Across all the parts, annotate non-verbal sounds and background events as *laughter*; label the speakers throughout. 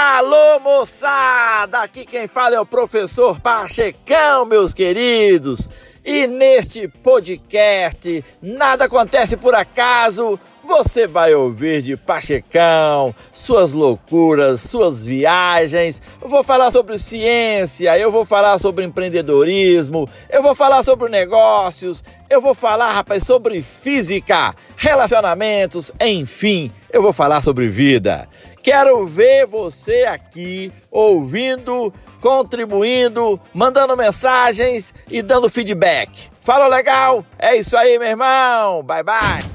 Speaker 1: Alô, moçada! Aqui quem fala é o professor Pachecão, meus queridos. E neste podcast, nada acontece por acaso. Você vai ouvir de Pachecão, suas loucuras, suas viagens. Eu vou falar sobre ciência, eu vou falar sobre empreendedorismo, eu vou falar sobre negócios, eu vou falar, rapaz, sobre física, relacionamentos, enfim, eu vou falar sobre vida. Quero ver você aqui ouvindo, contribuindo, mandando mensagens e dando feedback. Fala legal? É isso aí, meu irmão. Bye bye.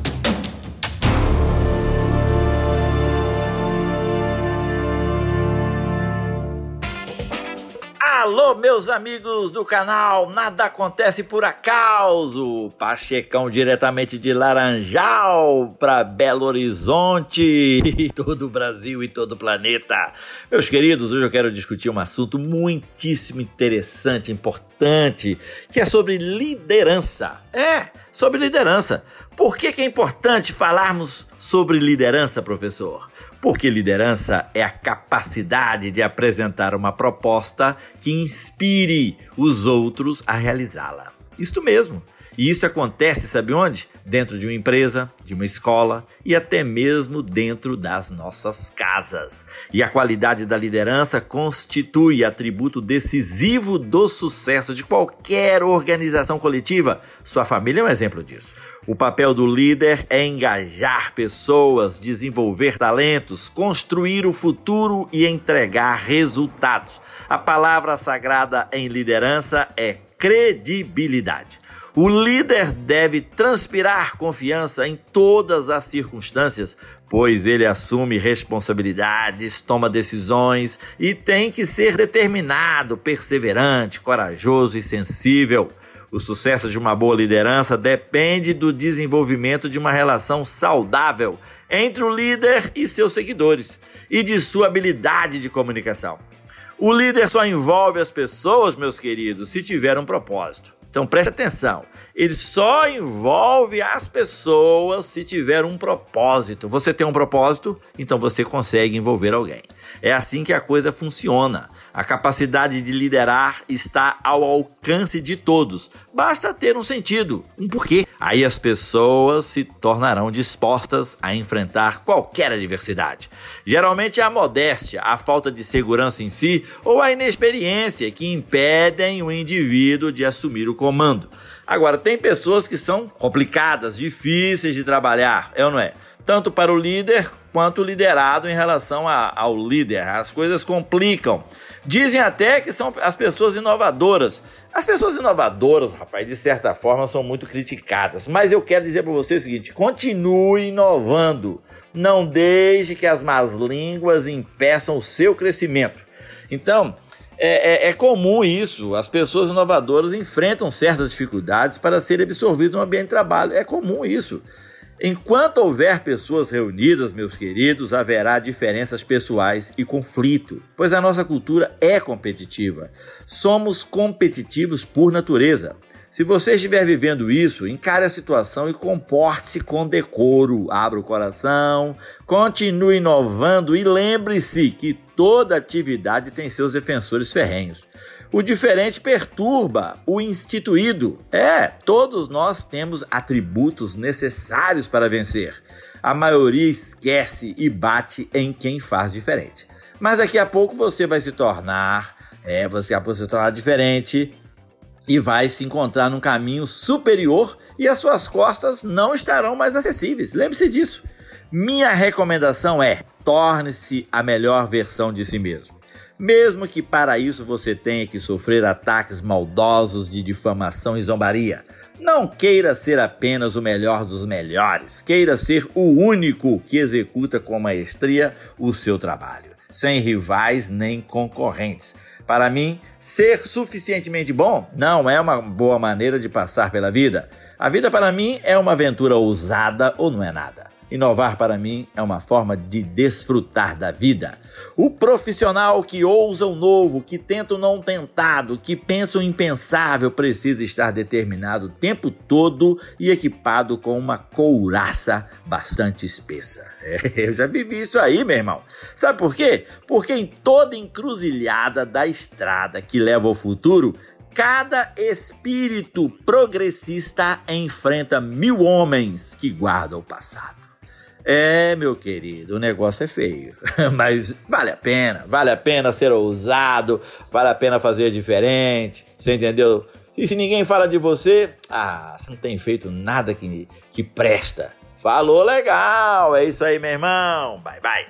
Speaker 1: Alô, meus amigos do canal Nada Acontece por Acaso. Pachecão diretamente de Laranjal para Belo Horizonte *laughs* e todo o Brasil e todo o planeta. Meus queridos, hoje eu quero discutir um assunto muitíssimo interessante, importante, que é sobre liderança. É, sobre liderança. Por que, que é importante falarmos sobre liderança, professor? Porque liderança é a capacidade de apresentar uma proposta que inspire os outros a realizá-la. Isto mesmo. E isso acontece, sabe onde? Dentro de uma empresa, de uma escola e até mesmo dentro das nossas casas. E a qualidade da liderança constitui atributo decisivo do sucesso de qualquer organização coletiva. Sua família é um exemplo disso. O papel do líder é engajar pessoas, desenvolver talentos, construir o futuro e entregar resultados. A palavra sagrada em liderança é credibilidade. O líder deve transpirar confiança em todas as circunstâncias, pois ele assume responsabilidades, toma decisões e tem que ser determinado, perseverante, corajoso e sensível. O sucesso de uma boa liderança depende do desenvolvimento de uma relação saudável entre o líder e seus seguidores e de sua habilidade de comunicação. O líder só envolve as pessoas, meus queridos, se tiver um propósito. Então preste atenção. Ele só envolve as pessoas se tiver um propósito. Você tem um propósito, então você consegue envolver alguém. É assim que a coisa funciona. A capacidade de liderar está ao alcance de todos. Basta ter um sentido, um porquê. Aí as pessoas se tornarão dispostas a enfrentar qualquer adversidade. Geralmente é a modéstia, a falta de segurança em si ou a inexperiência que impedem o indivíduo de assumir o comando. Agora, tem pessoas que são complicadas, difíceis de trabalhar, é ou não é? Tanto para o líder quanto o liderado em relação a, ao líder. As coisas complicam. Dizem até que são as pessoas inovadoras. As pessoas inovadoras, rapaz, de certa forma são muito criticadas. Mas eu quero dizer para você o seguinte: continue inovando. Não deixe que as más línguas impeçam o seu crescimento. Então, é, é, é, comum isso. As pessoas inovadoras enfrentam certas dificuldades para serem absorvidas no ambiente de trabalho. É comum isso. Enquanto houver pessoas reunidas, meus queridos, haverá diferenças pessoais e conflito, pois a nossa cultura é competitiva. Somos competitivos por natureza. Se você estiver vivendo isso, encare a situação e comporte-se com decoro. Abra o coração, continue inovando e lembre-se que toda atividade tem seus defensores ferrenhos. O diferente perturba o instituído. É, todos nós temos atributos necessários para vencer. A maioria esquece e bate em quem faz diferente. Mas daqui a pouco você vai se tornar, é, você vai se tornar diferente e vai se encontrar num caminho superior e as suas costas não estarão mais acessíveis. Lembre-se disso. Minha recomendação é: torne-se a melhor versão de si mesmo. Mesmo que para isso você tenha que sofrer ataques maldosos de difamação e zombaria. Não queira ser apenas o melhor dos melhores, queira ser o único que executa com maestria o seu trabalho, sem rivais nem concorrentes. Para mim, ser suficientemente bom não é uma boa maneira de passar pela vida. A vida, para mim, é uma aventura ousada ou não é nada. Inovar para mim é uma forma de desfrutar da vida. O profissional que ousa o novo, que tenta o não tentado, que pensa o impensável, precisa estar determinado o tempo todo e equipado com uma couraça bastante espessa. *laughs* É, eu já vivi isso aí, meu irmão. Sabe por quê? Porque em toda encruzilhada da estrada que leva ao futuro, Cada espírito progressista enfrenta mil homens que guardam o passado. É, meu querido, o negócio é feio, *laughs* mas vale a pena, vale a pena ser ousado, vale a pena fazer diferente, você entendeu? E se ninguém fala de você, ah, você não tem feito nada que, que presta. Falou legal, é isso aí, meu irmão. Bye, bye.